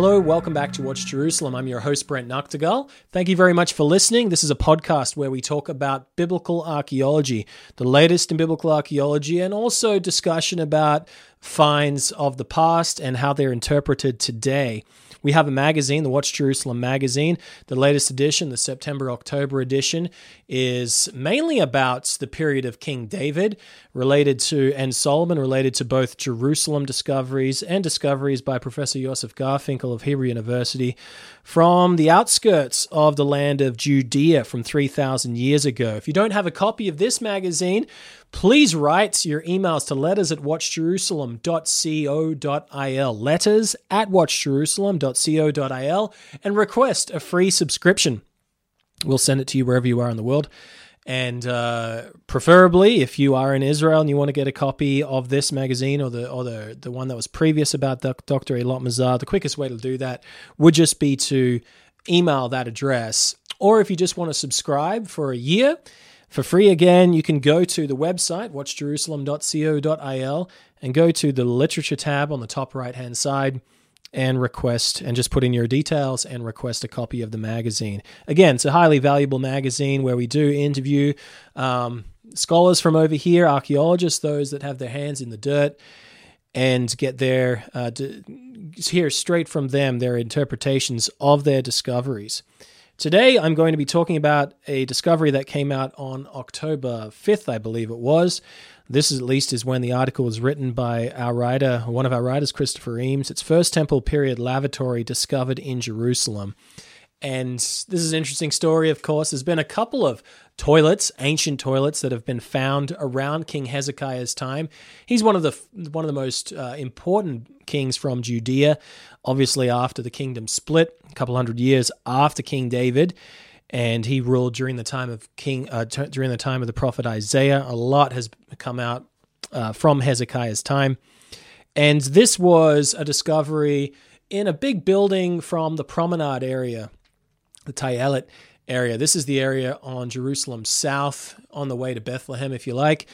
Hello, welcome back to Watch Jerusalem. I'm your host, Brent Nagtegaal. Thank you very much for listening. This is a podcast where we talk about biblical archaeology, the latest in biblical archaeology, and also discussion about finds of the past and how they're interpreted today. We have a magazine, the Watch Jerusalem magazine. The latest edition, the September October edition, is mainly about the period of King David related to and Solomon related to both Jerusalem discoveries and discoveries by Professor Joseph Garfinkel of Hebrew University from the outskirts of the land of Judea from 3,000 years ago. If you don't have a copy of this magazine, please write your emails to letters at watchjerusalem.co.il. Letters at watchjerusalem.co.il and request a free subscription. We'll send it to you wherever you are in the world. And uh, preferably, if you are in Israel and you want to get a copy of this magazine or the or the, the one that was previous about Dr. Eilat Mazar, the quickest way to do that would just be to email that address. Or if you just want to subscribe for a year, for free again, you can go to the website, watchjerusalem.co.il, and go to the literature tab on the top right hand side and request and just put in your details and request a copy of the magazine. Again, it's a highly valuable magazine where we do interview um, scholars from over here, archaeologists, those that have their hands in the dirt, and get their uh, hear straight from them their interpretations of their discoveries. Today, I'm going to be talking about a discovery that came out on October 5th, I believe it was. This, is, at least, is when the article was written by our writer, one of our writers, Christopher Eames. It's First Temple Period Lavatory discovered in Jerusalem. And this is an interesting story, of course. There's been a couple of toilets, ancient toilets, that have been found around King Hezekiah's time. He's one of the one of the most uh, important kings from Judea. Obviously, after the kingdom split, a couple hundred years after King David, and he ruled during the time of King uh, t- during the time of the prophet Isaiah. A lot has come out uh, from Hezekiah's time, and this was a discovery in a big building from the promenade area the Tayelet area. This is the area on Jerusalem south, on the way to Bethlehem, if you like,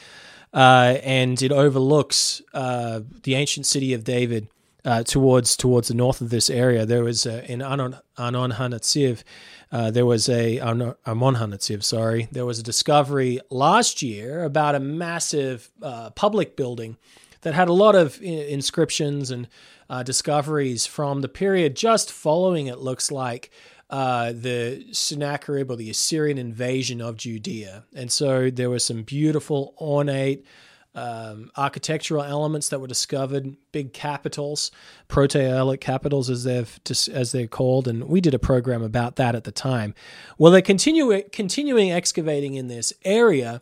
uh, and it overlooks uh, the ancient city of David. Uh, towards towards the north of this area, there was a, in Anon, Anon Hanatziv, uh, there was a Armon Hanatziv, sorry, there was a discovery last year about a massive uh, public building that had a lot of inscriptions and uh, discoveries from the period just following. It looks like uh, the Sennacherib or the Assyrian invasion of Judea. And so there were some beautiful, ornate, um, architectural elements that were discovered, big capitals, proto-Aeolic capitals as they've as they're called, and we did a program about that at the time. Well, they're continue, continuing excavating in this area,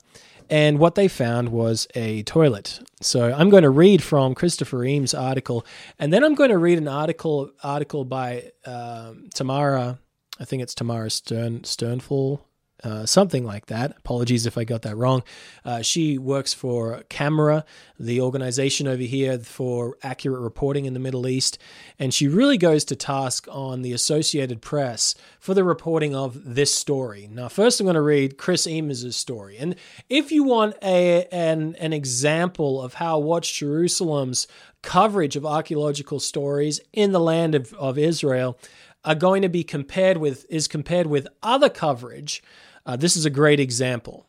and what they found was a toilet. So I'm going to read from Christopher Eames' article, and then I'm going to read an article article by um, Tamara I think it's Tamara Stern Sternful, uh, something like that. Apologies if I got that wrong. Uh, she works for CAMERA, the organization over here for accurate reporting in the Middle East, and she really goes to task on the Associated Press for the reporting of this story. Now, first, I'm going to read Chris Eames' story, and if you want a an an example of how Watch Jerusalem's coverage of archaeological stories in the land of, of Israel are going to be compared with is compared with other coverage. Uh, this is a great example,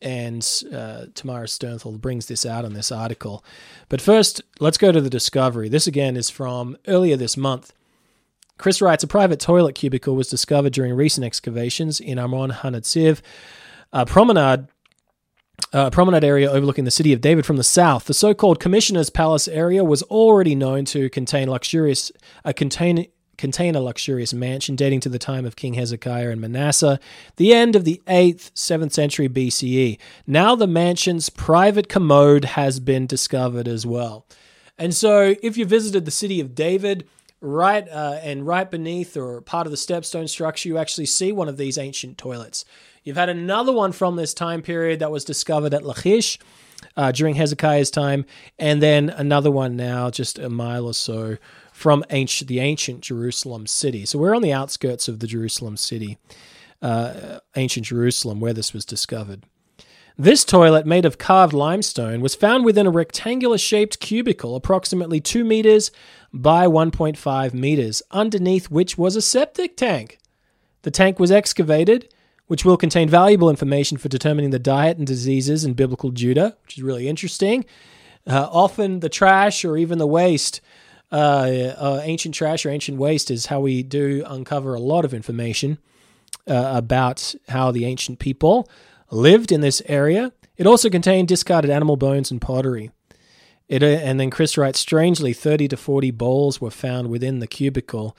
and uh, Tamara Sternthal brings this out in this article. But first, let's go to the discovery. This again is from earlier this month. Chris writes a private toilet cubicle was discovered during recent excavations in Armon Hanatziv, a promenade uh, promenade area overlooking the city of David from the south. The so-called Commissioner's Palace area was already known to contain luxurious, uh, contain contain a luxurious mansion dating to the time of King Hezekiah and Manasseh, the end of the 8th, 7th century BCE. Now the mansion's private commode has been discovered as well. And so, if you visited the city of David, right uh, and right beneath or part of the stepped stone structure, you actually see one of these ancient toilets. You've had another one from this time period that was discovered at Lachish uh, during Hezekiah's time, and then another one now just a mile or so from ancient, the ancient Jerusalem city. So we're on the outskirts of the Jerusalem city, uh, ancient Jerusalem, where this was discovered. This toilet, made of carved limestone, was found within a rectangular shaped cubicle approximately 2 meters by 1.5 meters, underneath which was a septic tank. The tank was excavated, which will contain valuable information for determining the diet and diseases in biblical Judah, which is really interesting. Uh, often the trash or even the waste, ancient trash or ancient waste, is how we do uncover a lot of information uh, about how the ancient people lived in this area. It also contained discarded animal bones and pottery. It, uh, and then Chris writes, strangely, 30 to 40 bowls were found within the cubicle,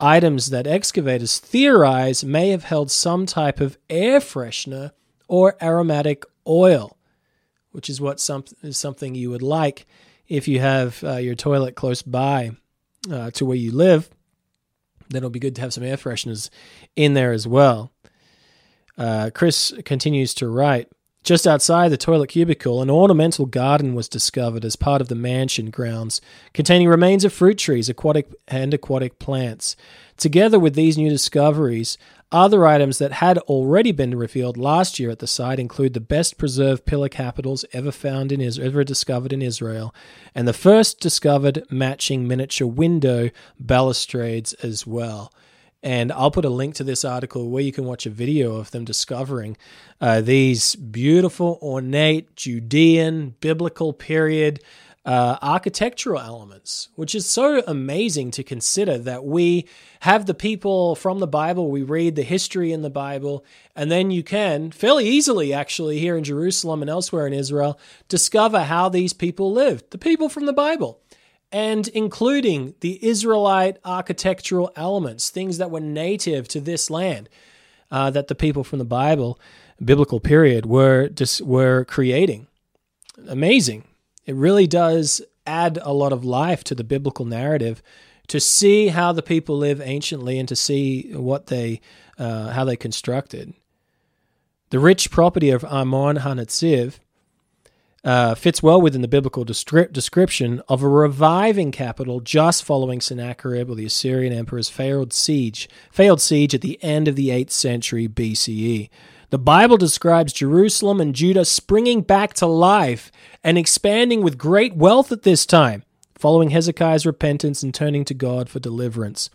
items that excavators theorize may have held some type of air freshener or aromatic oil, which is what some, is something you would like if you have uh, your toilet close by uh, to where you live. Then it'll be good to have some air fresheners in there as well. Uh, Chris continues to write Just outside the toilet cubicle, an ornamental garden was discovered as part of the mansion grounds, containing remains of fruit trees, aquatic and aquatic plants. Together with these new discoveries, other items that had already been revealed last year at the site include the best preserved pillar capitals ever found in Israel, ever discovered in Israel, and the first discovered matching miniature window balustrades as well. And I'll put a link to this article where you can watch a video of them discovering uh, these beautiful, ornate, Judean, biblical period uh, architectural elements, which is so amazing to consider that we have the people from the Bible, we read the history in the Bible, and then you can fairly easily, actually, here in Jerusalem and elsewhere in Israel, discover how these people lived, the people from the Bible and including the Israelite architectural elements, things that were native to this land, uh, that the people from the Bible, biblical period, were just were creating. Amazing! It really does add a lot of life to the biblical narrative to see how the people live anciently and to see what they uh, how they constructed. The rich property of Armon Hanatziv uh, fits well within the biblical descri- description of a reviving capital just following Sennacherib or the Assyrian emperor's failed siege, failed siege at the end of the 8th century BCE. The Bible describes Jerusalem and Judah springing back to life and expanding with great wealth at this time, following Hezekiah's repentance and turning to God for deliverance.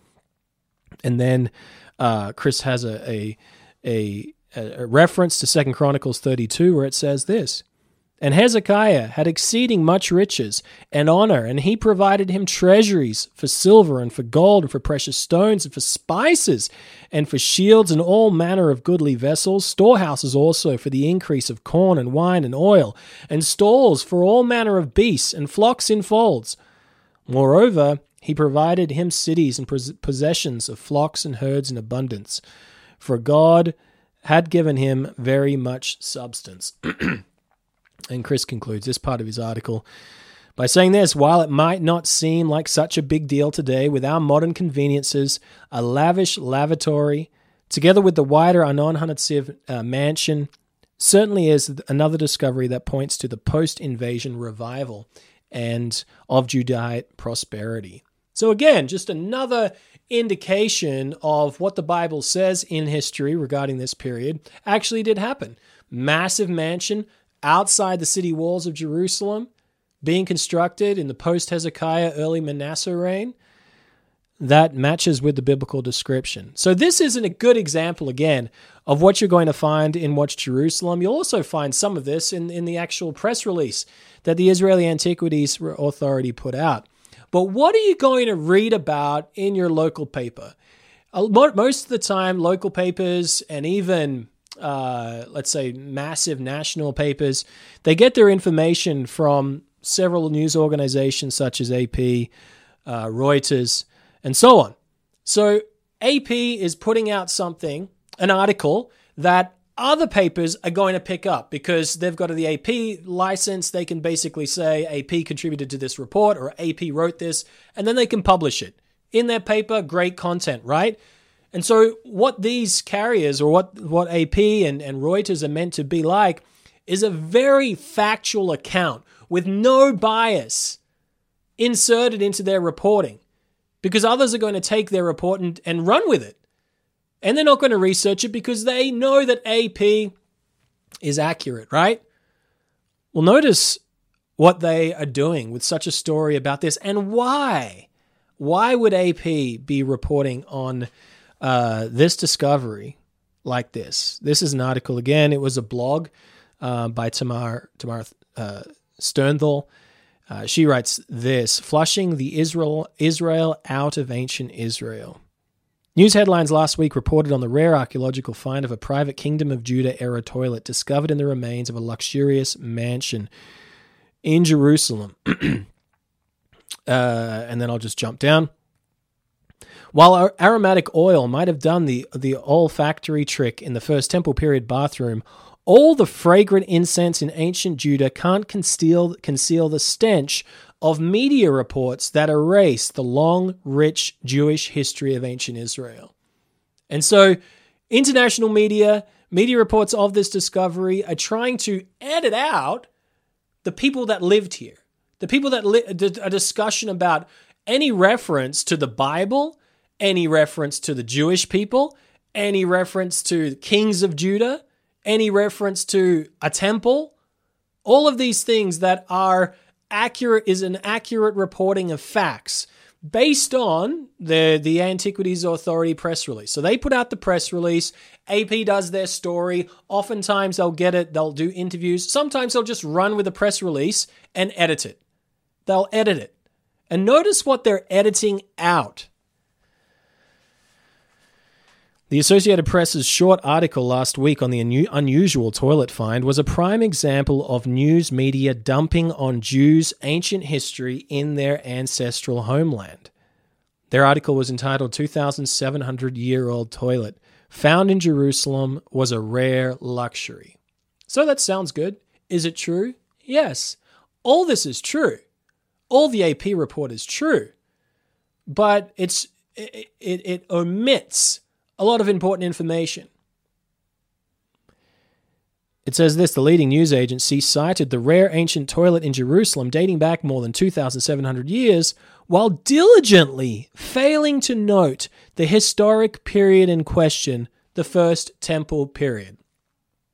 And then uh, Chris has a, a, a, a reference to Second Chronicles 32 where it says this and Hezekiah had exceeding much riches and honor, and he provided him treasuries for silver and for gold and for precious stones and for spices and for shields and all manner of goodly vessels, storehouses also for the increase of corn and wine and oil, and stalls for all manner of beasts and flocks in folds. Moreover, he provided him cities and possessions of flocks and herds in abundance, for God had given him very much substance. And Chris concludes this part of his article by saying this while it might not seem like such a big deal today with our modern conveniences, a lavish lavatory, together with the wider Armon Hanatziv uh, mansion, certainly is another discovery that points to the post invasion revival and of Judahite prosperity. So, again, just another indication of what the Bible says in history regarding this period actually did happen. Massive mansion, outside the city walls of Jerusalem, being constructed in the post Hezekiah, early Manasseh reign, that matches with the biblical description. So, this isn't a good example, again, of what you're going to find in Watch Jerusalem. You'll also find some of this in, in the actual press release that the Israeli Antiquities Authority put out. But what are you going to read about in your local paper? Most of the time, local papers and even uh, let's say, massive national papers, they get their information from several news organizations such as AP, uh, Reuters, and so on. So AP is putting out something, an article that other papers are going to pick up because they've got the AP license. They can basically say AP contributed to this report or AP wrote this, and then they can publish it. in their paper, great content, right? And so, what these carriers or what, what AP and, and Reuters are meant to be like is a very factual account with no bias inserted into their reporting because others are going to take their report and, and run with it. And they're not going to research it because they know that AP is accurate, right? Well, notice what they are doing with such a story about this and why. Why would AP be reporting on uh, this discovery like this? This is an article again. It was a blog uh, by Tamar Tamar uh, Sternthal. Uh, she writes this: flushing the Israel Israel out of ancient Israel. News headlines last week reported on the rare archaeological find of a private Kingdom of Judah era toilet discovered in the remains of a luxurious mansion in Jerusalem. uh, and then I'll just jump down. While aromatic oil might have done the, the olfactory trick in the first temple period bathroom, all the fragrant incense in ancient Judah can't conceal, conceal the stench of media reports that erase the long, rich Jewish history of ancient Israel. And so, international media, media reports of this discovery are trying to edit out the people that lived here, the people that li- a discussion about any reference to the Bible, any reference to the Jewish people, any reference to kings of Judah, any reference to a temple, all of these things that are accurate is an accurate reporting of facts based on the the Antiquities Authority press release. So they put out the press release. AP does their story. Oftentimes they'll get it. They'll do interviews. Sometimes they'll just run with a press release and edit it. They'll edit it. And notice what they're editing out. The Associated Press's short article last week on the unusual toilet find was a prime example of news media dumping on Jews' ancient history in their ancestral homeland. Their article was entitled 2,700 Year Old Toilet, found in Jerusalem, was a rare luxury. So that sounds good. Is it true? Yes. All this is true. All the AP report is true. But it's, it, it, it omits a lot of important information. It says this the leading news agency cited the rare ancient toilet in Jerusalem dating back more than 2,700 years, while diligently failing to note the historic period in question, the First Temple period.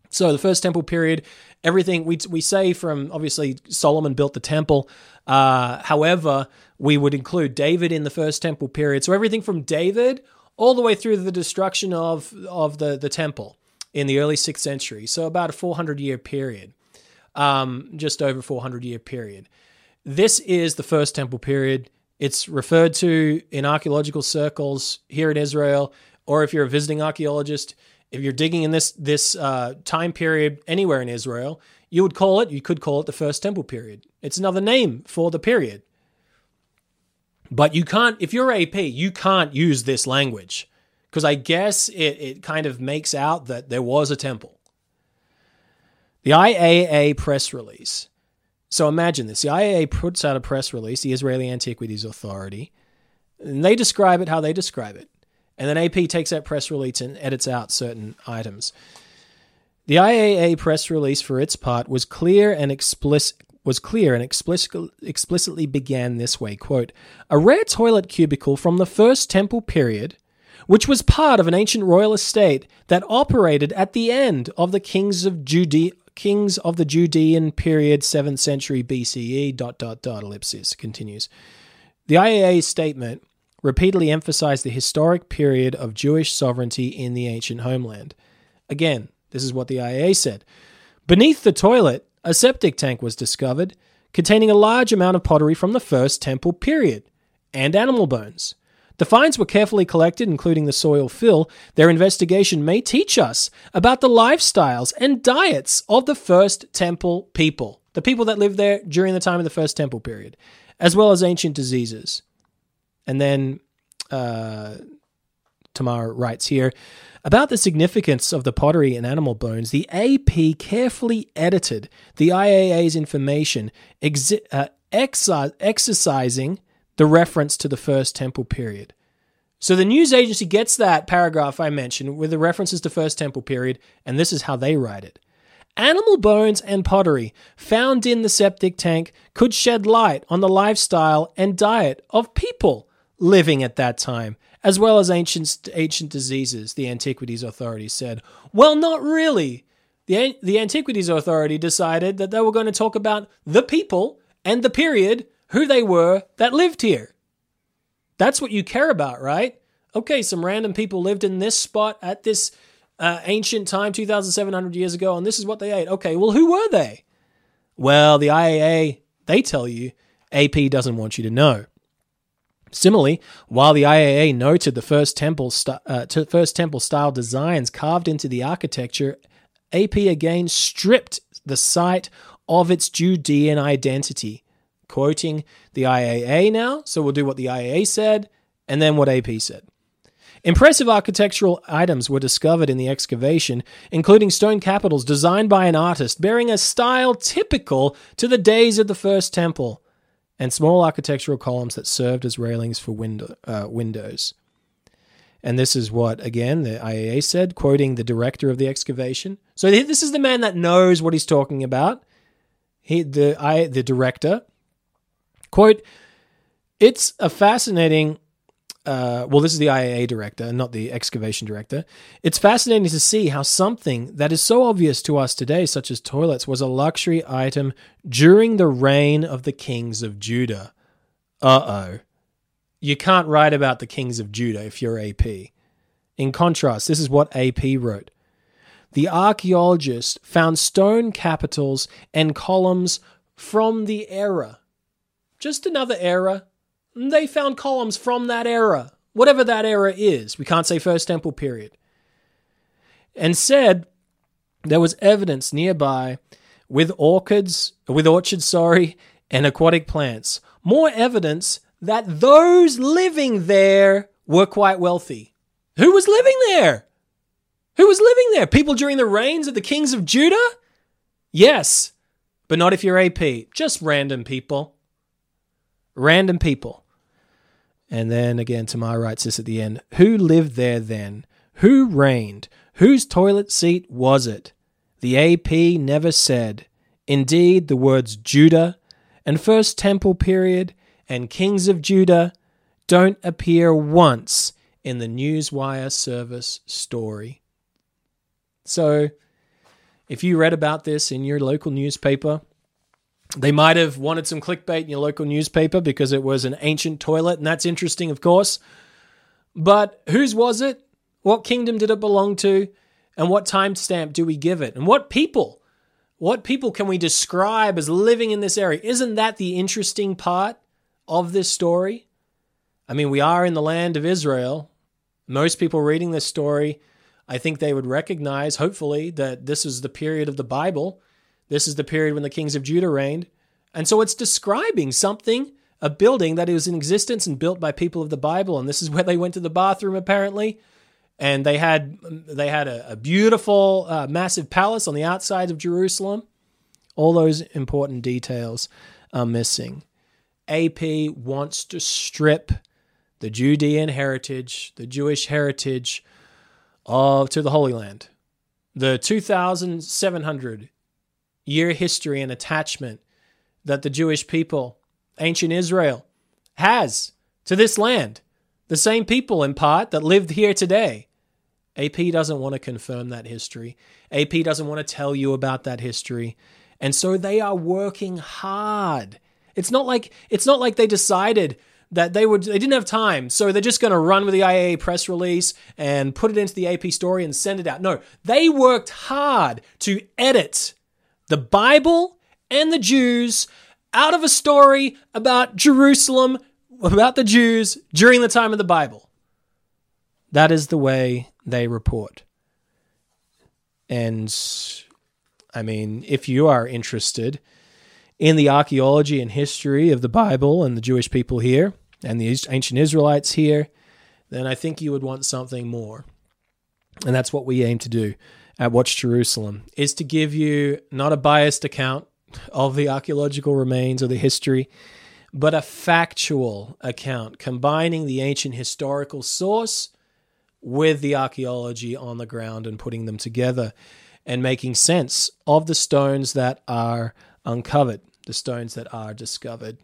So, the First Temple period, everything we, we say from obviously Solomon built the temple. Uh, however, we would include David in the First Temple period. So, everything from David all the way through the destruction of, of the, the temple in the early 6th century. So about a 400 year period, um, just over 400 year period. This is the first temple period. It's referred to in archaeological circles here in Israel, or if you're a visiting archaeologist, if you're digging in this this uh, time period anywhere in Israel, you would call it, you could call it the first temple period. It's another name for the period. But you can't, if you're AP, you can't use this language because I guess it, it kind of makes out that there was a temple. The IAA press release. So imagine this the IAA puts out a press release, the Israeli Antiquities Authority, and they describe it how they describe it. And then AP takes that press release and edits out certain items. The IAA press release, for its part, was clear and explicit, was clear and explicitly began this way quote, A rare toilet cubicle from the First Temple period, which was part of an ancient royal estate that operated at the end of the kings of Judea. Kings of the Judean period, 7th century BCE, dot, dot, dot, ellipsis, continues. The IAA statement repeatedly emphasized the historic period of Jewish sovereignty in the ancient homeland. Again, this is what the IAA said. Beneath the toilet, a septic tank was discovered containing a large amount of pottery from the first temple period and animal bones. The finds were carefully collected, including the soil fill. Their investigation may teach us about the lifestyles and diets of the first temple people, the people that lived there during the time of the first temple period, as well as ancient diseases. And then uh, Tamar writes here about the significance of the pottery and animal bones, the AP carefully edited the IAA's information, exi- uh, exercising the reference to the First Temple period. So the news agency gets that paragraph I mentioned with the references to First Temple period, and this is how they write it. Animal bones and pottery found in the septic tank could shed light on the lifestyle and diet of people living at that time, as well as ancient, ancient diseases, the Antiquities Authority said. Well, not really. The, the Antiquities Authority decided that they were going to talk about the people and the period, who they were that lived here. That's what you care about, right? Okay, some random people lived in this spot at this uh, ancient time, 2,700 years ago, and this is what they ate. Okay, well, who were they? Well, the IAA, they tell you. AP doesn't want you to know. Similarly, while the IAA noted the first temple, st- uh, first temple style designs carved into the architecture, AP again stripped the site of its Judean identity. Quoting the IAA now, so we'll do what the IAA said and then what AP said. Impressive architectural items were discovered in the excavation, including stone capitals designed by an artist bearing a style typical to the days of the First Temple, and small architectural columns that served as railings for window, uh, windows. And this is what, again, the IAA said, quoting the director of the excavation. So this is the man that knows what he's talking about. He, the, I, the director, quote, it's a fascinating uh, well, this is the IAA director, not the excavation director. It's fascinating to see how something that is so obvious to us today, such as toilets, was a luxury item during the reign of the kings of Judah. Uh oh. You can't write about the kings of Judah if you're AP. In contrast, this is what AP wrote. The archaeologist found stone capitals and columns from the era. Just another era they found columns from that era, whatever that era is. We can't say First Temple period. And said there was evidence nearby with orchids, with orchards, sorry, and aquatic plants. More evidence that those living there were quite wealthy. Who was living there? Who was living there? People during the reigns of the kings of Judah? Yes, but not if you're AP. Just random people. Random people. And then again, Tamar writes this at the end Who lived there then? Who reigned? Whose toilet seat was it? The AP never said. Indeed, the words Judah and First Temple period and Kings of Judah don't appear once in the Newswire service story. So, if you read about this in your local newspaper, they might have wanted some clickbait in your local newspaper because it was an ancient toilet, and that's interesting, of course. But whose was it? What kingdom did it belong to? And what timestamp do we give it? And what people? What people can we describe as living in this area? Isn't that the interesting part of this story? I mean, we are in the land of Israel. Most people reading this story, I think they would recognize, hopefully, that this is the period of the Bible this is the period when the kings of Judah reigned. And so it's describing something, a building that was in existence and built by people of the Bible. And this is where they went to the bathroom, apparently. And they had they had a, a beautiful, uh, massive palace on the outside of Jerusalem. All those important details are missing. AP wants to strip the Judean heritage, the Jewish heritage of to the Holy Land. The 2,700 year history and attachment that the Jewish people, ancient Israel, has to this land. The same people, in part, that lived here today. AP doesn't want to confirm that history. AP doesn't want to tell you about that history. And so they are working hard. It's not like it's not like they decided that they would they didn't have time, so they're just going to run with the IAA press release and put it into the AP story and send it out. No, they worked hard to edit the Bible and the Jews out of a story about Jerusalem, about the Jews during the time of the Bible. That is the way they report. And I mean, if you are interested in the archaeology and history of the Bible and the Jewish people here and the ancient Israelites here, then I think you would want something more. And that's what we aim to do at Watch Jerusalem is to give you not a biased account of the archaeological remains or the history, but a factual account combining the ancient historical source with the archaeology on the ground and putting them together and making sense of the stones that are uncovered, the stones that are discovered.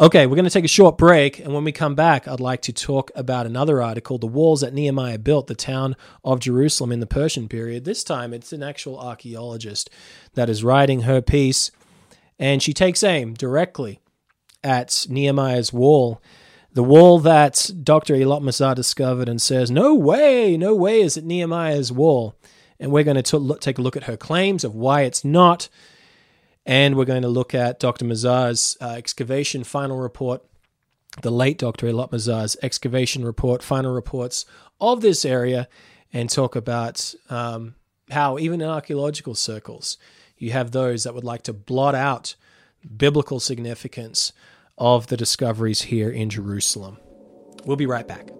Okay, we're going to take a short break, and when we come back, I'd like to talk about another article the walls that Nehemiah built, the town of Jerusalem in the Persian period. This time, it's an actual archaeologist that is writing her piece, and she takes aim directly at Nehemiah's wall. The wall that Dr. Eilat Mazar discovered and says, No way, no way is it Nehemiah's wall. And we're going to take a look at her claims of why it's not and we're going to look at Dr. Mazar's uh, excavation final report, the late Dr. Eilat Mazar's excavation report, final reports of this area, and talk about um, how, even in archaeological circles, you have those that would like to blot out biblical significance of the discoveries here in Jerusalem. We'll be right back.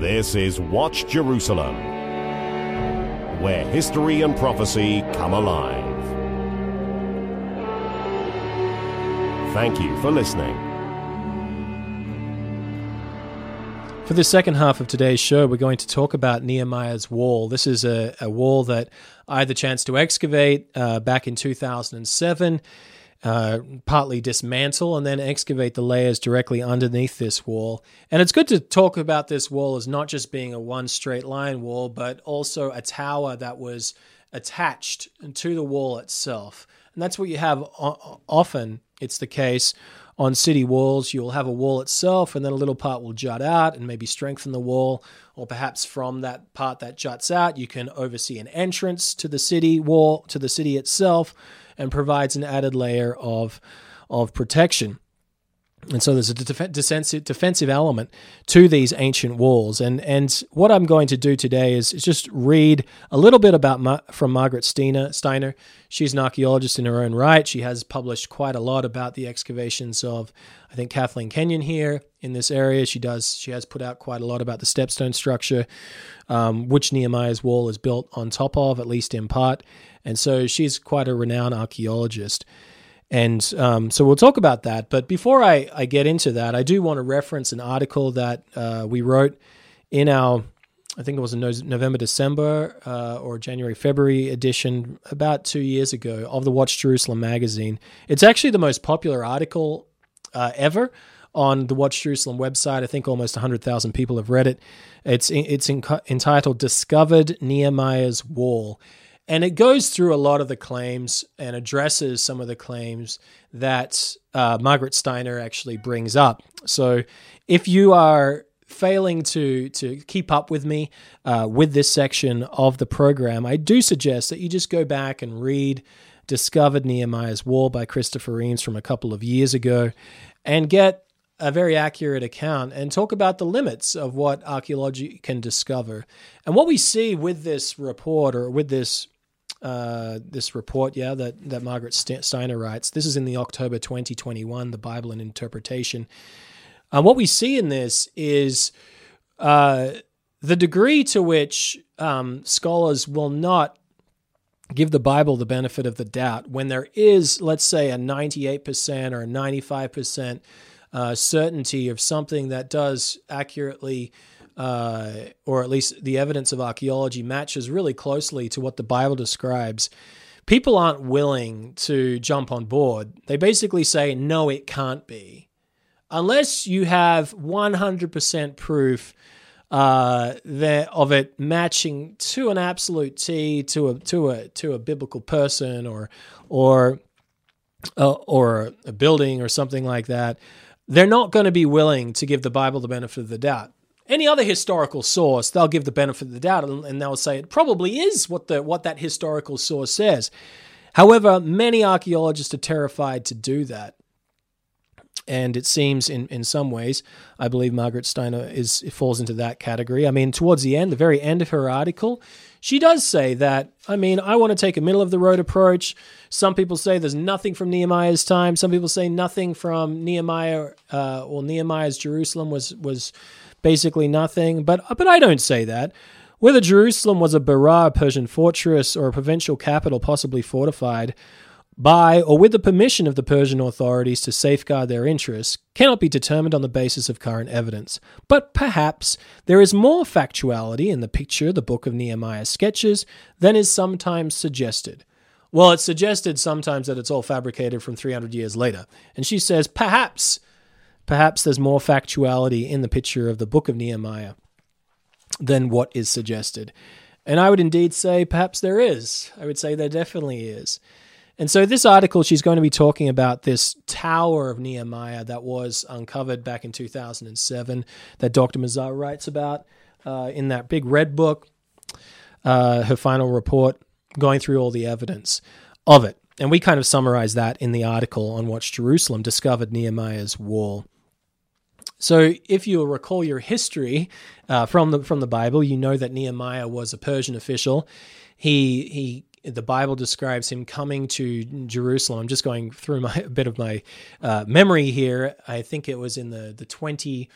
This is Watch Jerusalem, where history and prophecy come alive. Thank you for listening. For the second half of today's show, we're going to talk about Nehemiah's wall. This is a, a wall that I had the chance to excavate uh, back in 2007 uh, partly dismantle and then excavate the layers directly underneath this wall. And it's good to talk about this wall as not just being a one straight line wall, but also a tower that was attached to the wall itself. And that's what you have often. It's the case on city walls. You'll have a wall itself, and then a little part will jut out and maybe strengthen the wall. Or perhaps from that part that juts out, you can oversee an entrance to the city wall, to the city itself and provides an added layer of of protection. And so there's a defensive, defensive element to these ancient walls. And, and what I'm going to do today is, is just read a little bit about Ma- from Margaret Steiner, Steiner. She's an archaeologist in her own right. She has published quite a lot about the excavations of, I think, Kathleen Kenyon here in this area. She does. She has put out quite a lot about the stepped stone structure, um, which Nehemiah's wall is built on top of, at least in part. And so she's quite a renowned archaeologist. And um, so we'll talk about that. But before I, I get into that, I do want to reference an article that uh, we wrote in our, I think it was a November, December, uh, or January, February edition about two years ago of the Watch Jerusalem magazine. It's actually the most popular article uh, ever on the Watch Jerusalem website. I think almost 100,000 people have read it. It's, it's in, entitled Discovered Nehemiah's Wall. And it goes through a lot of the claims and addresses some of the claims that uh, Margaret Steiner actually brings up. So if you are failing to to keep up with me uh, with this section of the program, I do suggest that you just go back and read Discovered Nehemiah's Wall by Christopher Eames from a couple of years ago and get a very accurate account and talk about the limits of what archaeology can discover. And what we see with this report or with this uh, this report, yeah, that, that Margaret Steiner writes. This is in the October 2021, the Bible and Interpretation. Uh, what we see in this is uh, the degree to which um, scholars will not give the Bible the benefit of the doubt when there is, let's say, a 98% or a 95% uh, certainty of something that does accurately uh, or at least the evidence of archaeology matches really closely to what the Bible describes, people aren't willing to jump on board. They basically say, no, it can't be. Unless you have 100% proof uh, that, of it matching to an absolute T to a to a to a biblical person or or uh, or a building or something like that, they're not going to be willing to give the Bible the benefit of the doubt any other historical source, they'll give the benefit of the doubt and they'll say it probably is what the what that historical source says. However, many archaeologists are terrified to do that. And it seems in, in some ways, I believe Margaret Steiner is falls into that category. I mean, towards the end, the very end of her article, she does say that, I mean, I want to take a middle of the road approach. Some people say there's nothing from Nehemiah's time. Some people say nothing from Nehemiah uh, or Nehemiah's Jerusalem was was basically nothing. But uh, but I don't say that. Whether Jerusalem was a Berar Persian fortress or a provincial capital possibly fortified, by or with the permission of the Persian authorities to safeguard their interests cannot be determined on the basis of current evidence. But perhaps there is more factuality in the picture the book of Nehemiah sketches than is sometimes suggested. Well, it's suggested sometimes that it's all fabricated from 300 years later. And she says, perhaps, perhaps there's more factuality in the picture of the book of Nehemiah than what is suggested. And I would indeed say, perhaps there is. I would say there definitely is. And so, this article, she's going to be talking about this Tower of Nehemiah that was uncovered back in 2007 that Dr. Mazar writes about uh, in that big red book, uh, her final report, going through all the evidence of it. And we kind of summarize that in the article on Watch Jerusalem discovered Nehemiah's wall. So, if you recall your history uh, from the from the Bible, you know that Nehemiah was a Persian official. He he the Bible describes him coming to Jerusalem. I'm just going through my a bit of my uh, memory here. I think it was in the the 20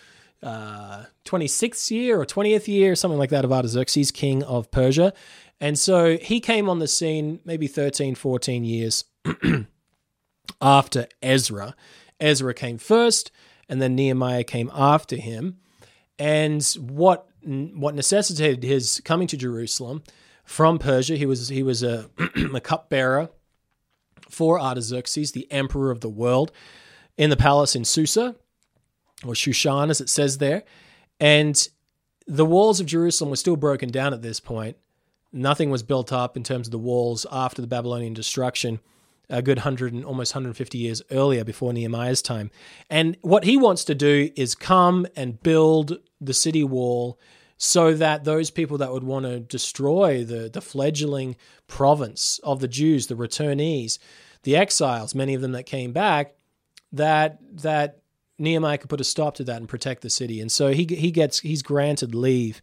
uh, 26th year or 20th year, something like that, of Artaxerxes, king of Persia. And so he came on the scene maybe 13, 14 years after Ezra. Ezra came first, and then Nehemiah came after him. And what what necessitated his coming to Jerusalem from Persia. He was he was a, a cupbearer for Artaxerxes, the emperor of the world, in the palace in Susa, or Shushan, as it says there. And the walls of Jerusalem were still broken down at this point. Nothing was built up in terms of the walls after the Babylonian destruction, a good 100 and almost 150 years earlier before Nehemiah's time. And what he wants to do is come and build the city wall so that those people that would want to destroy the, the fledgling province of the Jews, the returnees, the exiles, many of them that came back, that that Nehemiah could put a stop to that and protect the city. And so he he gets he's granted leave.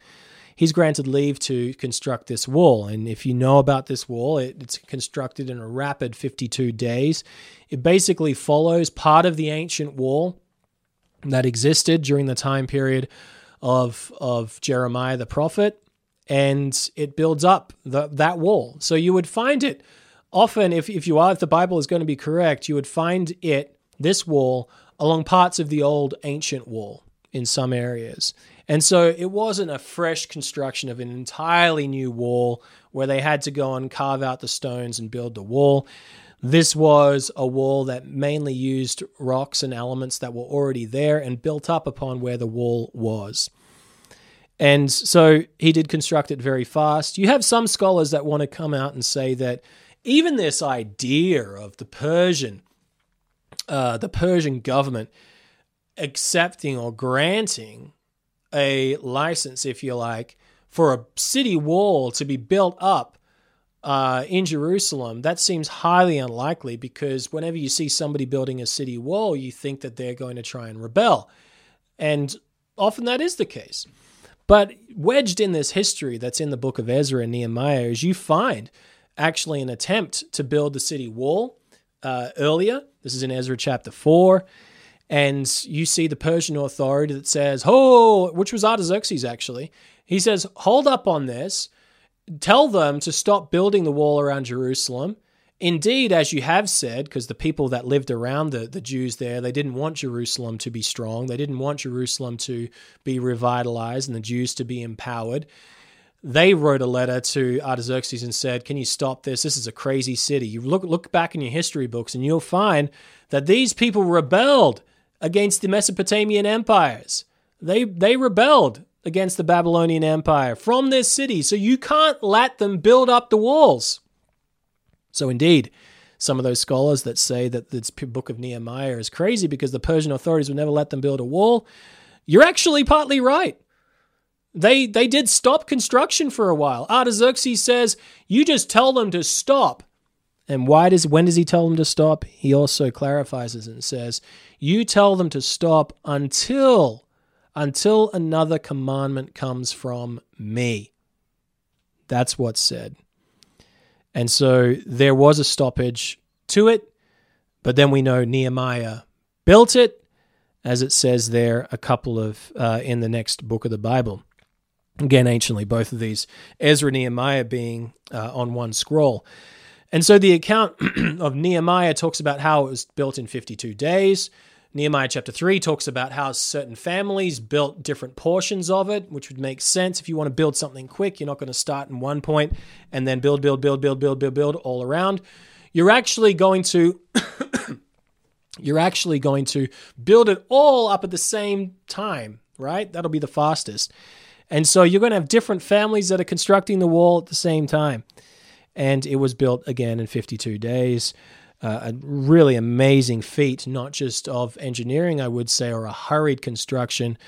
He's granted leave to construct this wall. And if you know about this wall, it, it's constructed in a rapid 52 days. It basically follows part of the ancient wall that existed during the time period of of Jeremiah the prophet, and it builds up the, that wall. So you would find it often if if you are if the Bible is going to be correct, you would find it this wall along parts of the old ancient wall in some areas. And so it wasn't a fresh construction of an entirely new wall where they had to go and carve out the stones and build the wall. This was a wall that mainly used rocks and elements that were already there and built up upon where the wall was. And so he did construct it very fast. You have some scholars that want to come out and say that even this idea of the Persian, uh, the Persian government accepting or granting a license, if you like, for a city wall to be built up uh, in Jerusalem, that seems highly unlikely because whenever you see somebody building a city wall, you think that they're going to try and rebel. And often that is the case. But wedged in this history that's in the book of Ezra and Nehemiah is you find actually an attempt to build the city wall uh, earlier. This is in Ezra chapter 4. And you see the Persian authority that says, Oh, which was Artaxerxes actually. He says, Hold up on this tell them to stop building the wall around Jerusalem. Indeed, as you have said, because the people that lived around the, the Jews there, they didn't want Jerusalem to be strong. They didn't want Jerusalem to be revitalized and the Jews to be empowered. They wrote a letter to Artaxerxes and said, Can you stop this? This is a crazy city. You look, look back in your history books and you'll find that these people rebelled against the Mesopotamian empires. They, they rebelled against the Babylonian Empire from this city, so you can't let them build up the walls. So, indeed, some of those scholars that say that this book of Nehemiah is crazy because the Persian authorities would never let them build a wall, you're actually partly right. They they did stop construction for a while. Artaxerxes says, "You just tell them to stop." And why does when does he tell them to stop? He also clarifies it and says, "You tell them to stop until until another commandment comes from me. That's what's said. And so there was a stoppage to it, but then we know Nehemiah built it, as it says there a couple of uh, in the next book of the Bible. Again, anciently, both of these, Ezra Nehemiah being uh, on one scroll. And so the account of Nehemiah talks about how it was built in 52 days. Nehemiah chapter 3 talks about how certain families built different portions of it, which would make sense. If you want to build something quick, you're not going to start in one point and then build, build, build, build, build, build, build all around. You're actually going to you're actually going to build it all up at the same time, right? That'll be the fastest. And so you're going to have different families that are constructing the wall at the same time. And it was built again in 52 days. Uh, a really amazing feat, not just of engineering, I would say, or a hurried construction,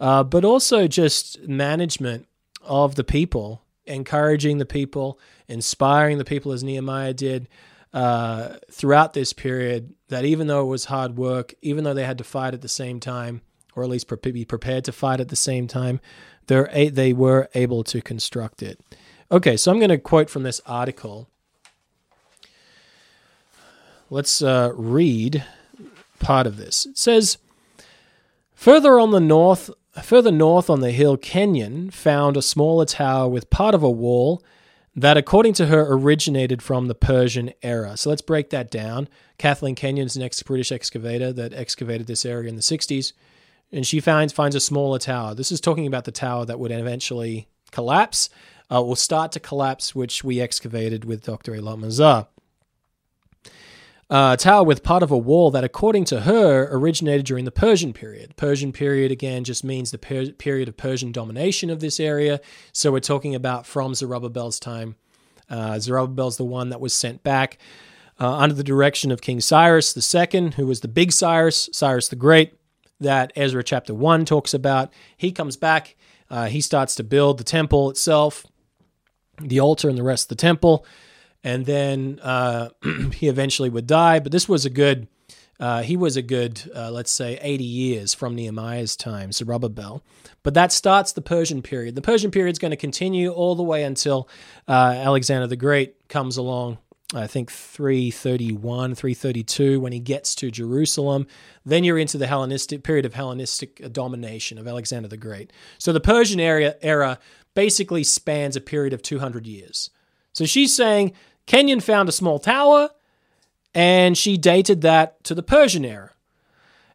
uh, but also just management of the people, encouraging the people, inspiring the people as Nehemiah did uh, throughout this period. That even though it was hard work, even though they had to fight at the same time, or at least be prepared to fight at the same time, they were able to construct it. Okay, so I'm going to quote from this article. Let's uh, read part of this. It says, "Further on the north, further north on the hill, Kenyon found a smaller tower with part of a wall." That, according to her, originated from the Persian era. So let's break that down. Kathleen Kenyon's an ex British excavator that excavated this area in the 60s and she finds finds a smaller tower. This is talking about the tower that would eventually collapse, uh, or start to collapse, which we excavated with Dr. Eilat Mazar. Uh, tower with part of a wall that, according to her, originated during the Persian period. Persian period, again, just means the per- period of Persian domination of this area. So we're talking about from Zerubbabel's time. Uh, Zerubbabel's the one that was sent back uh, under the direction of King Cyrus II, who was the big Cyrus, Cyrus the Great that Ezra chapter 1 talks about. He comes back, uh, he starts to build the temple itself, the altar, and the rest of the temple. And then uh, he eventually would die. But this was a good, uh, he was a good, uh, let's say, 80 years from Nehemiah's time, Zerubbabel. But that starts the Persian period. The Persian period is going to continue all the way until uh, Alexander the Great comes along I think 331, 332, when he gets to Jerusalem. Then you're into the Hellenistic period of Hellenistic domination of Alexander the Great. So the Persian era, era basically spans a period of 200 years. So she's saying Kenyon found a small tower and she dated that to the Persian era.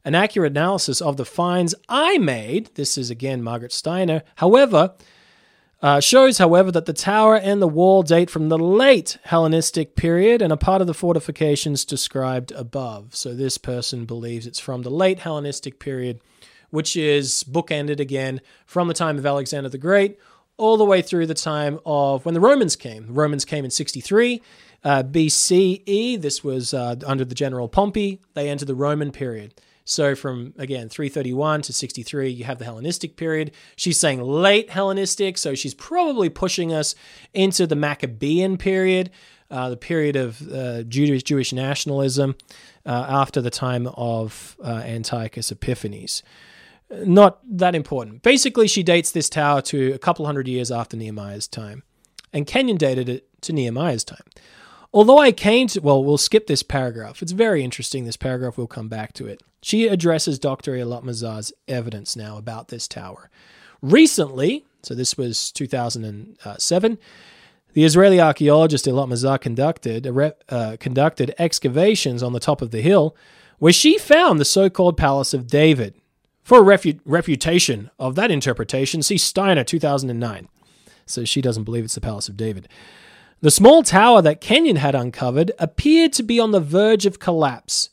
An accurate analysis of the finds I made, this is again Margaret Steiner, however, uh, shows, however, that the tower and the wall date from the late Hellenistic period and are part of the fortifications described above. So this person believes it's from the late Hellenistic period, which is bookended again from the time of Alexander the Great all the way through the time of when the Romans came. The Romans came in 63 uh, BCE. This was uh, under the general Pompey. They entered the Roman period. So from again 331 to 63, you have the Hellenistic period. She's saying late Hellenistic, so she's probably pushing us into the Maccabean period, uh, the period of uh, Jewish Jewish nationalism uh, after the time of uh, Antiochus Epiphanes. Not that important. Basically, she dates this tower to a couple hundred years after Nehemiah's time, and Kenyon dated it to Nehemiah's time. Although I came to, well, we'll skip this paragraph. It's very interesting, this paragraph. We'll come back to it. She addresses Dr. Eilat Mazar's evidence now about this tower. Recently, so this was 2007, the Israeli archaeologist Eilat Mazar conducted, uh, conducted excavations on the top of the hill where she found the so called Palace of David. For a refu- refutation of that interpretation, see Steiner 2009. So she doesn't believe it's the Palace of David. The small tower that Kenyon had uncovered appeared to be on the verge of collapse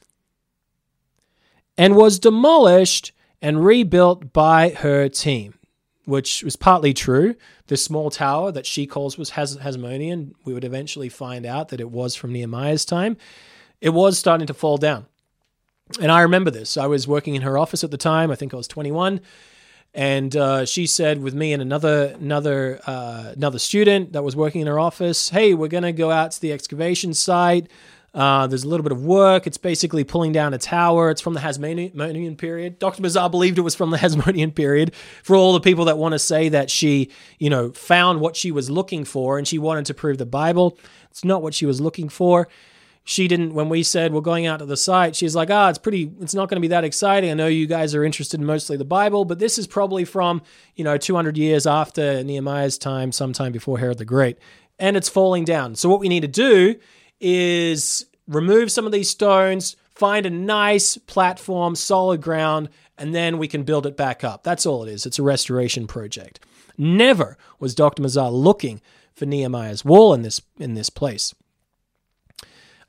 and was demolished and rebuilt by her team, which was partly true. The small tower that she calls was Has- Hasmonean, we would eventually find out that it was from Nehemiah's time. It was starting to fall down. And I remember this. I was working in her office at the time. I think I was 21 and uh, she said with me and another another uh, another student that was working in her office, "Hey, we're to go out to the excavation site. Uh, there's a little bit of work. It's basically pulling down a tower. It's from the Hasmonean period. Dr. Mazar believed it was from the Hasmonean period. For all the people that want to say that she, you know, found what she was looking for and she wanted to prove the Bible, it's not what she was looking for. She didn't, when we said we're going out to the site, she's like, ah, it's pretty, it's not going to be that exciting. I know you guys are interested in mostly the Bible, but this is probably from, you know, 200 years after Nehemiah's time, sometime before Herod the Great. And it's falling down. So what we need to do is remove some of these stones, find a nice platform, solid ground, and then we can build it back up. That's all it is. It's a restoration project. Never was Dr. Mazar looking for Nehemiah's wall in this in this place.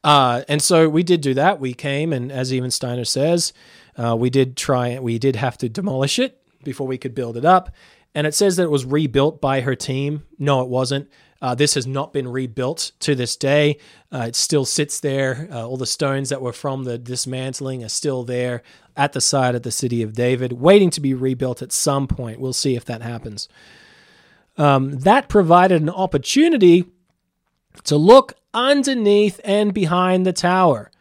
Uh, and so we did do that. We came, and as even Steiner says, uh, we did try. We did have to demolish it before we could build it up. And it says that it was rebuilt by her team. No, it wasn't. Uh, this has not been rebuilt to this day. Uh, it still sits there. Uh, all the stones that were from the dismantling are still there at the side of the city of David, waiting to be rebuilt at some point. We'll see if that happens. Um, that provided an opportunity to look underneath and behind the tower.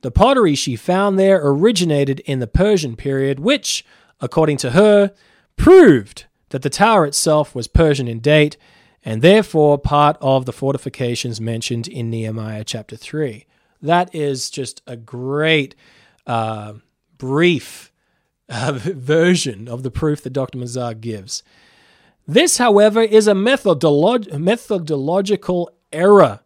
The pottery she found there originated in the Persian period, which, according to her, proved that the tower itself was Persian in date and therefore part of the fortifications mentioned in Nehemiah chapter 3. That is just a great, uh, brief uh, version of the proof that Dr. Mazar gives. This, however, is a methodolog- methodological error.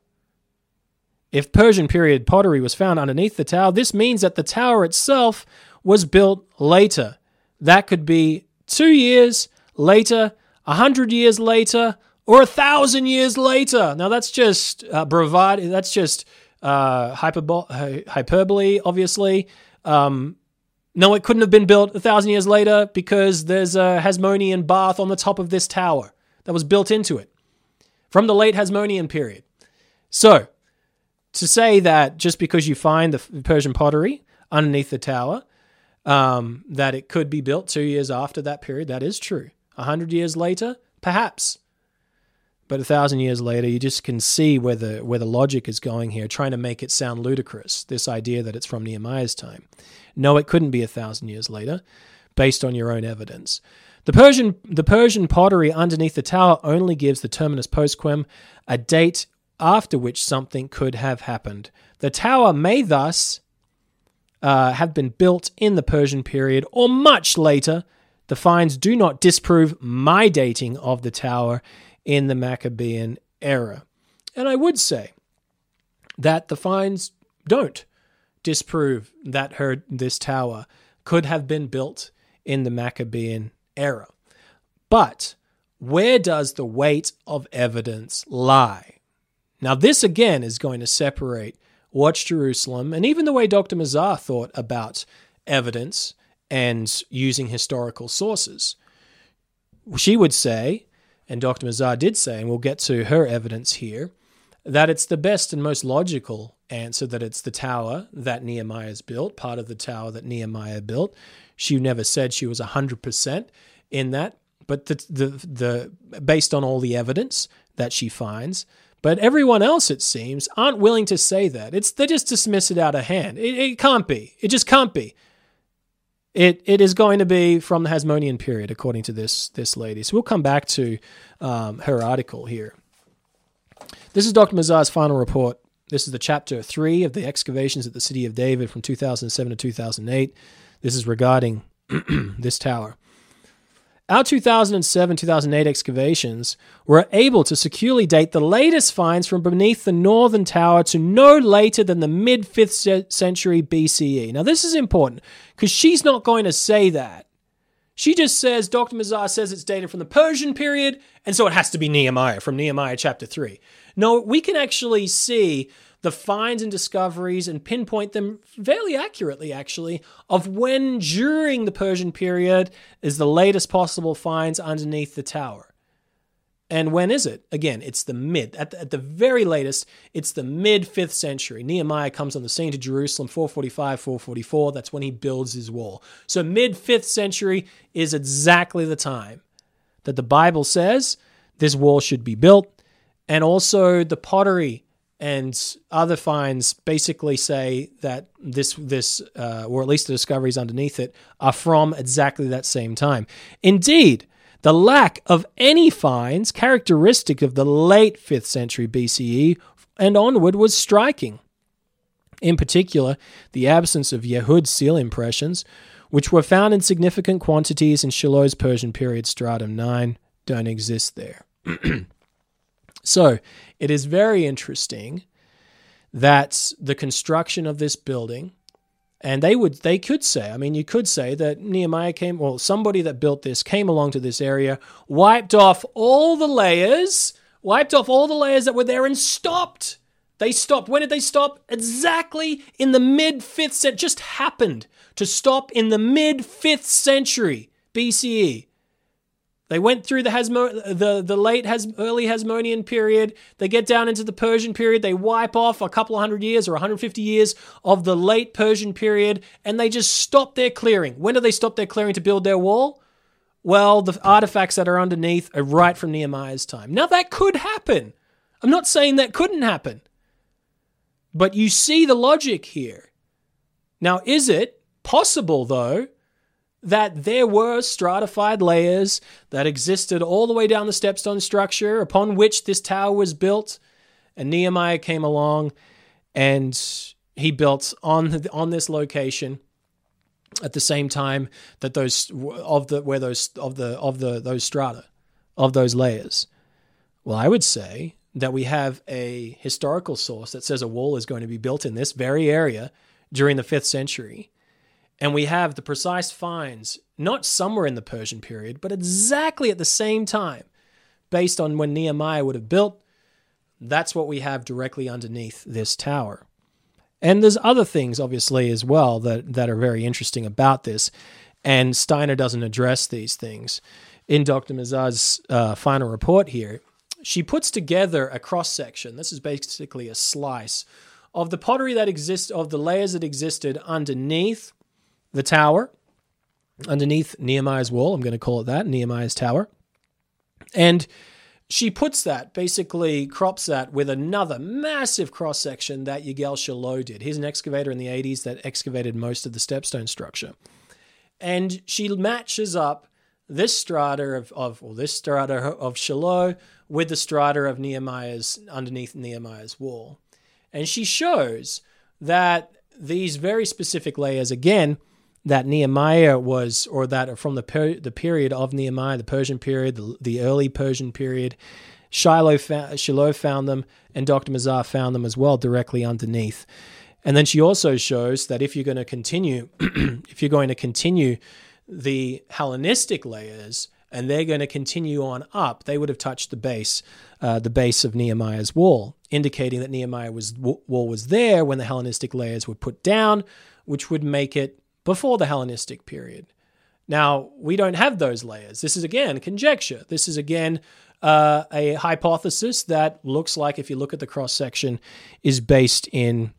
If Persian period pottery was found underneath the tower, this means that the tower itself was built later. That could be two years later, a hundred years later, or a thousand years later. Now that's just uh, bravado. That's just uh, hyperbole, obviously. Um, no, it couldn't have been built a thousand years later because there's a Hasmonean bath on the top of this tower that was built into it from the late Hasmonean period. So, to say that just because you find the Persian pottery underneath the tower, um, that it could be built two years after that period, that is true. A hundred years later, perhaps. But a thousand years later, you just can see where the where the logic is going here, trying to make it sound ludicrous. This idea that it's from Nehemiah's time. No, it couldn't be a thousand years later, based on your own evidence. The Persian the Persian pottery underneath the tower only gives the terminus post quem a date after which something could have happened. The tower may thus uh, have been built in the Persian period or much later. The finds do not disprove my dating of the tower in the Maccabean era. And I would say that the finds don't disprove that her this tower could have been built in the Maccabean era. But where does the weight of evidence lie? Now, this again is going to separate Watch Jerusalem and even the way Dr. Mazar thought about evidence and using historical sources. She would say and Dr. Mazar did say, and we'll get to her evidence here, that it's the best and most logical answer that it's the tower that Nehemiah's built, part of the tower that Nehemiah built. She never said she was 100% in that, but the, the, the based on all the evidence that she finds. But everyone else, it seems, aren't willing to say that. It's they just dismiss it out of hand. It, it can't be. It just can't be. It it is going to be from the Hasmonean period, according to this this lady. So we'll come back to um, her article here. This is Dr. Mazar's final report. This is the chapter three of the excavations at the city of David from 2007 to 2008. This is regarding this tower. Our 2007 2008 excavations were able to securely date the latest finds from beneath the northern tower to no later than the mid 5th century BCE. Now, this is important because she's not going to say that. She just says, Dr. Mazar says it's dated from the Persian period, and so it has to be Nehemiah from Nehemiah chapter 3. No, we can actually see the finds and discoveries and pinpoint them fairly accurately, actually, of when during the Persian period is the latest possible finds underneath the tower. And when is it? Again, it's the mid, at the, at the very latest, it's the mid 5th century. Nehemiah comes on the scene to Jerusalem 445, 444. That's when he builds his wall. So, mid 5th century is exactly the time that the Bible says this wall should be built. And also, the pottery and other finds basically say that this this uh, or at least the discoveries underneath it are from exactly that same time. Indeed, the lack of any finds characteristic of the late 5th century BCE and onward was striking. In particular, the absence of Yehud seal impressions, which were found in significant quantities in Shiloh's Persian period stratum 9, don't exist there. so, it is very interesting that the construction of this building and they would they could say i mean you could say that nehemiah came well somebody that built this came along to this area wiped off all the layers wiped off all the layers that were there and stopped. They stopped. When did they stop? Exactly in the mid 5th century just happened to stop in the mid 5th century bce they went through the Hasmo- the the late Has- early Hasmonean period. They get down into the Persian period. They wipe off a couple of hundred years or 150 years of the late Persian period, and they just stop their clearing. When do they stop their clearing to build their wall? Well, the artifacts that are underneath are right from Nehemiah's time. Now that could happen. I'm not saying that couldn't happen, but you see the logic here. Now, is it possible though? That there were stratified layers that existed all the way down the stepped stone structure upon which this tower was built. And Nehemiah came along and he built on on this location at the same time that those of the where those of the of the those strata of those layers. Well, I would say that we have a historical source that says a wall is going to be built in this very area during the 5th century and we have the precise finds, not somewhere in the Persian period, but exactly at the same time, based on when Nehemiah would have built. That's what we have directly underneath this tower. And there's other things, obviously, as well, that, that are very interesting about this. And Steiner doesn't address these things. In Dr. Mazar's uh, final report here, she puts together a cross section. This is basically a slice of the pottery that exists, of the layers that existed underneath the tower underneath Nehemiah's wall. I'm going to call it that Nehemiah's tower. And she puts that, basically crops that with another massive cross section that Yigal Shiloh did. He's an excavator in the 80s that excavated most of the stepped stone structure. And she matches up this strata of, of or this strata of Shiloh with the strata of Nehemiah's underneath Nehemiah's wall. And she shows that these very specific layers, again, that Nehemiah was, or that from the per, the period of Nehemiah, the Persian period, the, the early Persian period, Shiloh, fa- Shiloh found them, and Dr. Mazar found them as well directly underneath. And then she also shows that if you're going to continue, if you're going to continue the Hellenistic layers, and they're going to continue on up, they would have touched the base, uh, the base of Nehemiah's wall, indicating that Nehemiah's wall was there when the Hellenistic layers were put down, which would make it before the Hellenistic period. Now, we don't have those layers. This is again conjecture. This is again uh, a hypothesis that looks like, if you look at the cross section, is based in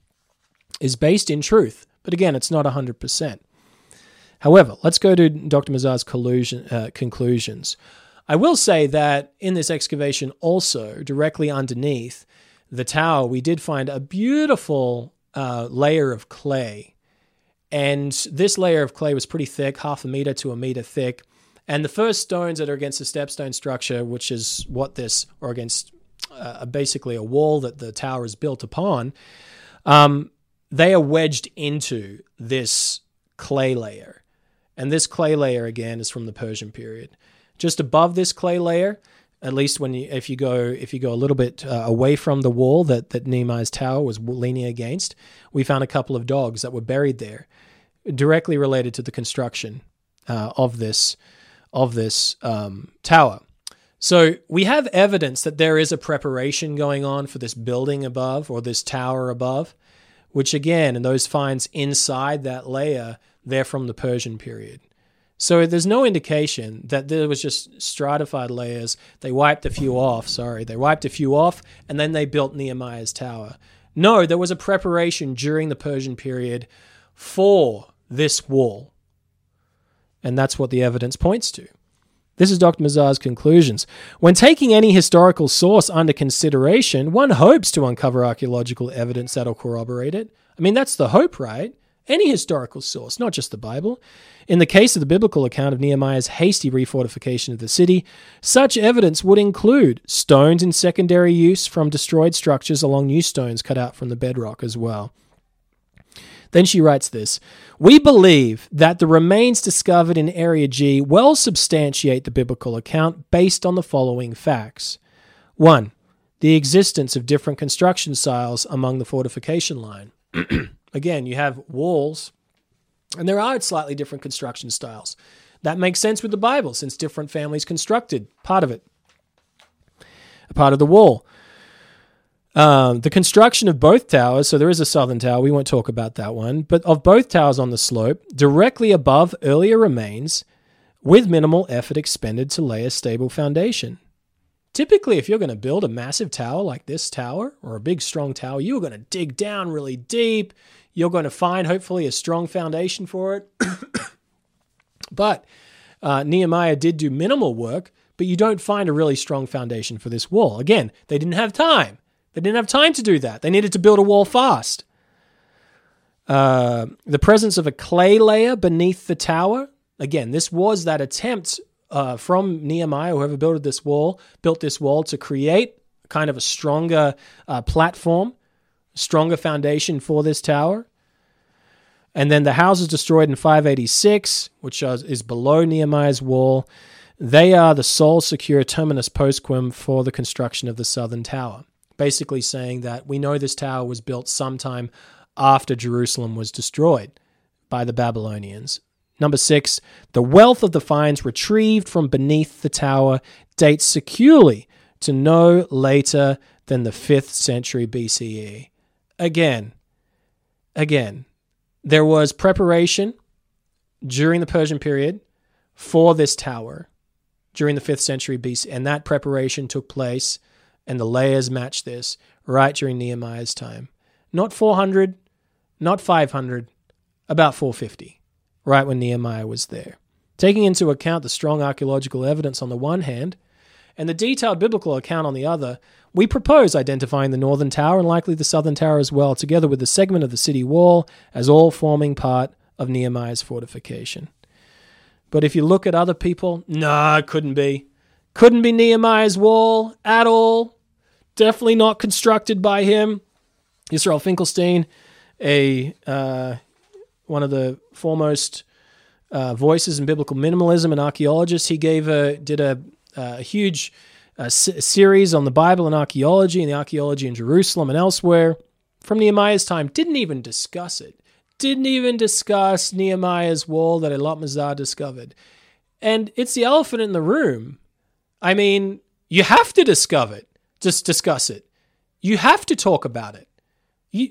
is based in truth. But again, it's not hundred percent. However, let's go to Dr. Mazar's uh, conclusions. I will say that in this excavation, also directly underneath the tower, we did find a beautiful uh, layer of clay and this layer of clay was pretty thick, half a meter to a meter thick. And the first stones that are against the stepped stone structure, which is what this, or against uh, basically a wall that the tower is built upon, um, they are wedged into this clay layer. And this clay layer, again, is from the Persian period. Just above this clay layer, at least when you if you go if you go a little bit uh, away from the wall that that Nehemiah's tower was leaning against, we found a couple of dogs that were buried there, directly related to the construction uh, of this of this um, tower. So we have evidence that there is a preparation going on for this building above or this tower above, which again, in those finds inside that layer, they're from the Persian period. So there's no indication that there was just stratified layers. They wiped a few off, sorry. They wiped a few off and then they built Nehemiah's tower. No, there was a preparation during the Persian period for this wall. And that's what the evidence points to. This is Dr. Mazar's conclusions. When taking any historical source under consideration, one hopes to uncover archaeological evidence that'll corroborate it. I mean, that's the hope, right? Any historical source, not just the Bible. In the case of the biblical account of Nehemiah's hasty refortification of the city, such evidence would include stones in secondary use from destroyed structures along new stones cut out from the bedrock as well. Then she writes this We believe that the remains discovered in Area G well substantiate the biblical account based on the following facts. 1. The existence of different construction styles among the fortification line. Again, you have walls and there are slightly different construction styles. That makes sense with the Bible since different families constructed part of it, a part of the wall. Um, the construction of both towers, so there is a southern tower, we won't talk about that one, but of both towers on the slope, directly above earlier remains, with minimal effort expended to lay a stable foundation. Typically, if you're going to build a massive tower like this tower or a big strong tower, you're going to dig down really deep. You're going to find, hopefully, a strong foundation for it. but uh, Nehemiah did do minimal work, but you don't find a really strong foundation for this wall. Again, they didn't have time. They didn't have time to do that. They needed to build a wall fast. Uh, the presence of a clay layer beneath the tower. Again, this was that attempt uh, from Nehemiah, whoever built this wall, built this wall to create kind of a stronger uh, platform stronger foundation for this tower. And then the houses destroyed in 586, which is below Nehemiah's wall, they are the sole secure terminus post quem for the construction of the southern tower. Basically saying that we know this tower was built sometime after Jerusalem was destroyed by the Babylonians. Number six, the wealth of the finds retrieved from beneath the tower dates securely to no later than the 5th century BCE again, again, there was preparation during the Persian period for this tower during the 5th century BC, and that preparation took place, and the layers match this right during Nehemiah's time. Not 400, not 500, about 450, right when Nehemiah was there. Taking into account the strong archaeological evidence on the one hand, and the detailed biblical account on the other, we propose identifying the northern tower and likely the southern tower as well, together with the segment of the city wall, as all forming part of Nehemiah's fortification. But if you look at other people, nah, it couldn't be. Couldn't be Nehemiah's wall at all. Definitely not constructed by him. Israel Finkelstein, a uh, one of the foremost uh, voices in biblical minimalism and archaeologist, he gave a did a, a huge a series on the Bible and archaeology and the archaeology in Jerusalem and elsewhere from Nehemiah's time. Didn't even discuss it. Didn't even discuss Nehemiah's wall that Mazar discovered. And it's the elephant in the room. I mean, you have to discover it, just discuss it. You have to talk about it.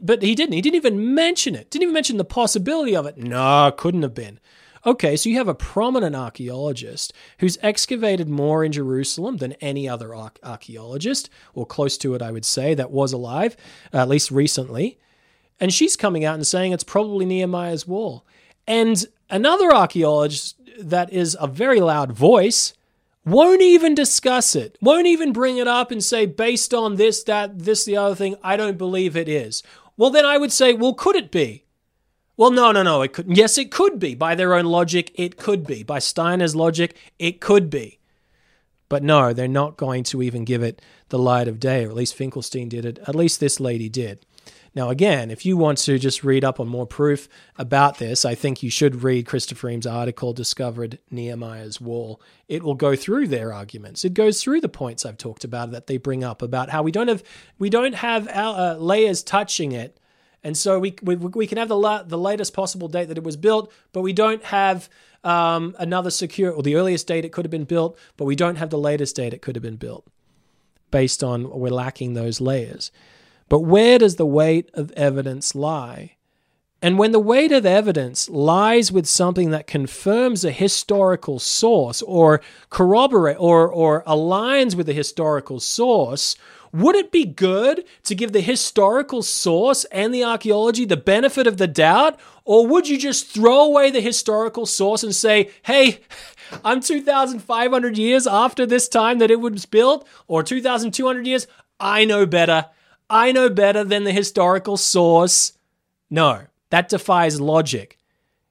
but he didn't. He didn't even mention it. Didn't even mention the possibility of it. No, couldn't have been. Okay, so you have a prominent archaeologist who's excavated more in Jerusalem than any other archaeologist, or close to it, I would say, that was alive, at least recently. And she's coming out and saying it's probably Nehemiah's wall. And another archaeologist that is a very loud voice won't even discuss it, won't even bring it up and say, based on this, that, this, the other thing, I don't believe it is. Well, then I would say, well, could it be? Well, no, no, no. It could. Yes, it could be. By their own logic, it could be. By Steiner's logic, it could be. But no, they're not going to even give it the light of day, or at least Finkelstein did it. At least this lady did. Now, again, if you want to just read up on more proof about this, I think you should read Christopher Eames' article, Discovered Nehemiah's Wall. It will go through their arguments. It goes through the points I've talked about that they bring up about how we don't have we don't have our, uh, layers touching it and so we, we, we can have the, la- the latest possible date that it was built, but we don't have um, another secure, or the earliest date it could have been built, but we don't have the latest date it could have been built based on we're lacking those layers. But where does the weight of evidence lie? And when the weight of evidence lies with something that confirms a historical source or corroborate or, or aligns with a historical source, would it be good to give the historical source and the archaeology the benefit of the doubt? Or would you just throw away the historical source and say, hey, I'm 2,500 years after this time that it was built, or 2,200 years? I know better. I know better than the historical source. No, that defies logic.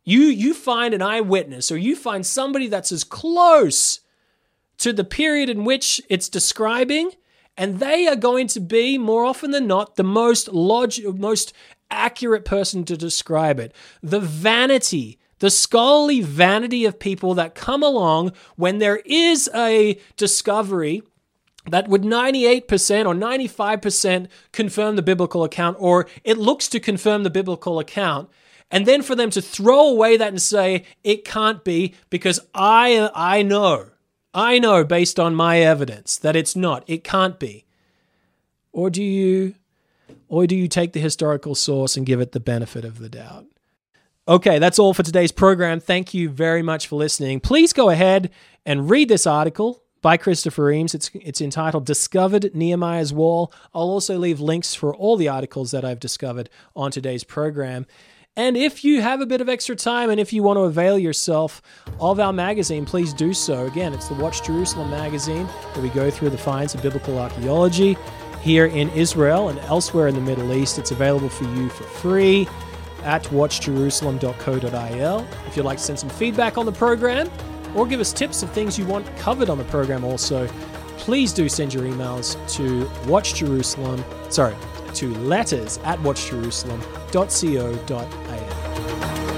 You, you find an eyewitness or you find somebody that's as close to the period in which it's describing, and they are going to be, more often than not, the most log- most accurate person to describe it. The vanity, the scholarly vanity of people that come along when there is a discovery that would 98% or 95% confirm the biblical account, or it looks to confirm the biblical account. And then for them to throw away that and say, it can't be because I, I know, I know based on my evidence that it's not, it can't be. Or do you, or do you take the historical source and give it the benefit of the doubt? Okay, that's all for today's program. Thank you very much for listening. Please go ahead and read this article by Christopher Eames. It's, it's entitled Discovered Nehemiah's Wall. I'll also leave links for all the articles that I've discovered on today's program. And if you have a bit of extra time and if you want to avail yourself of our magazine, please do so. Again, it's the Watch Jerusalem magazine where we go through the finds of biblical archaeology here in Israel and elsewhere in the Middle East. It's available for you for free at watchjerusalem.co.il. If you'd like to send some feedback on the program, or give us tips of things you want covered on the program also, please do send your emails to Watch Jerusalem, sorry, to letters at watchjerusalem.co.au.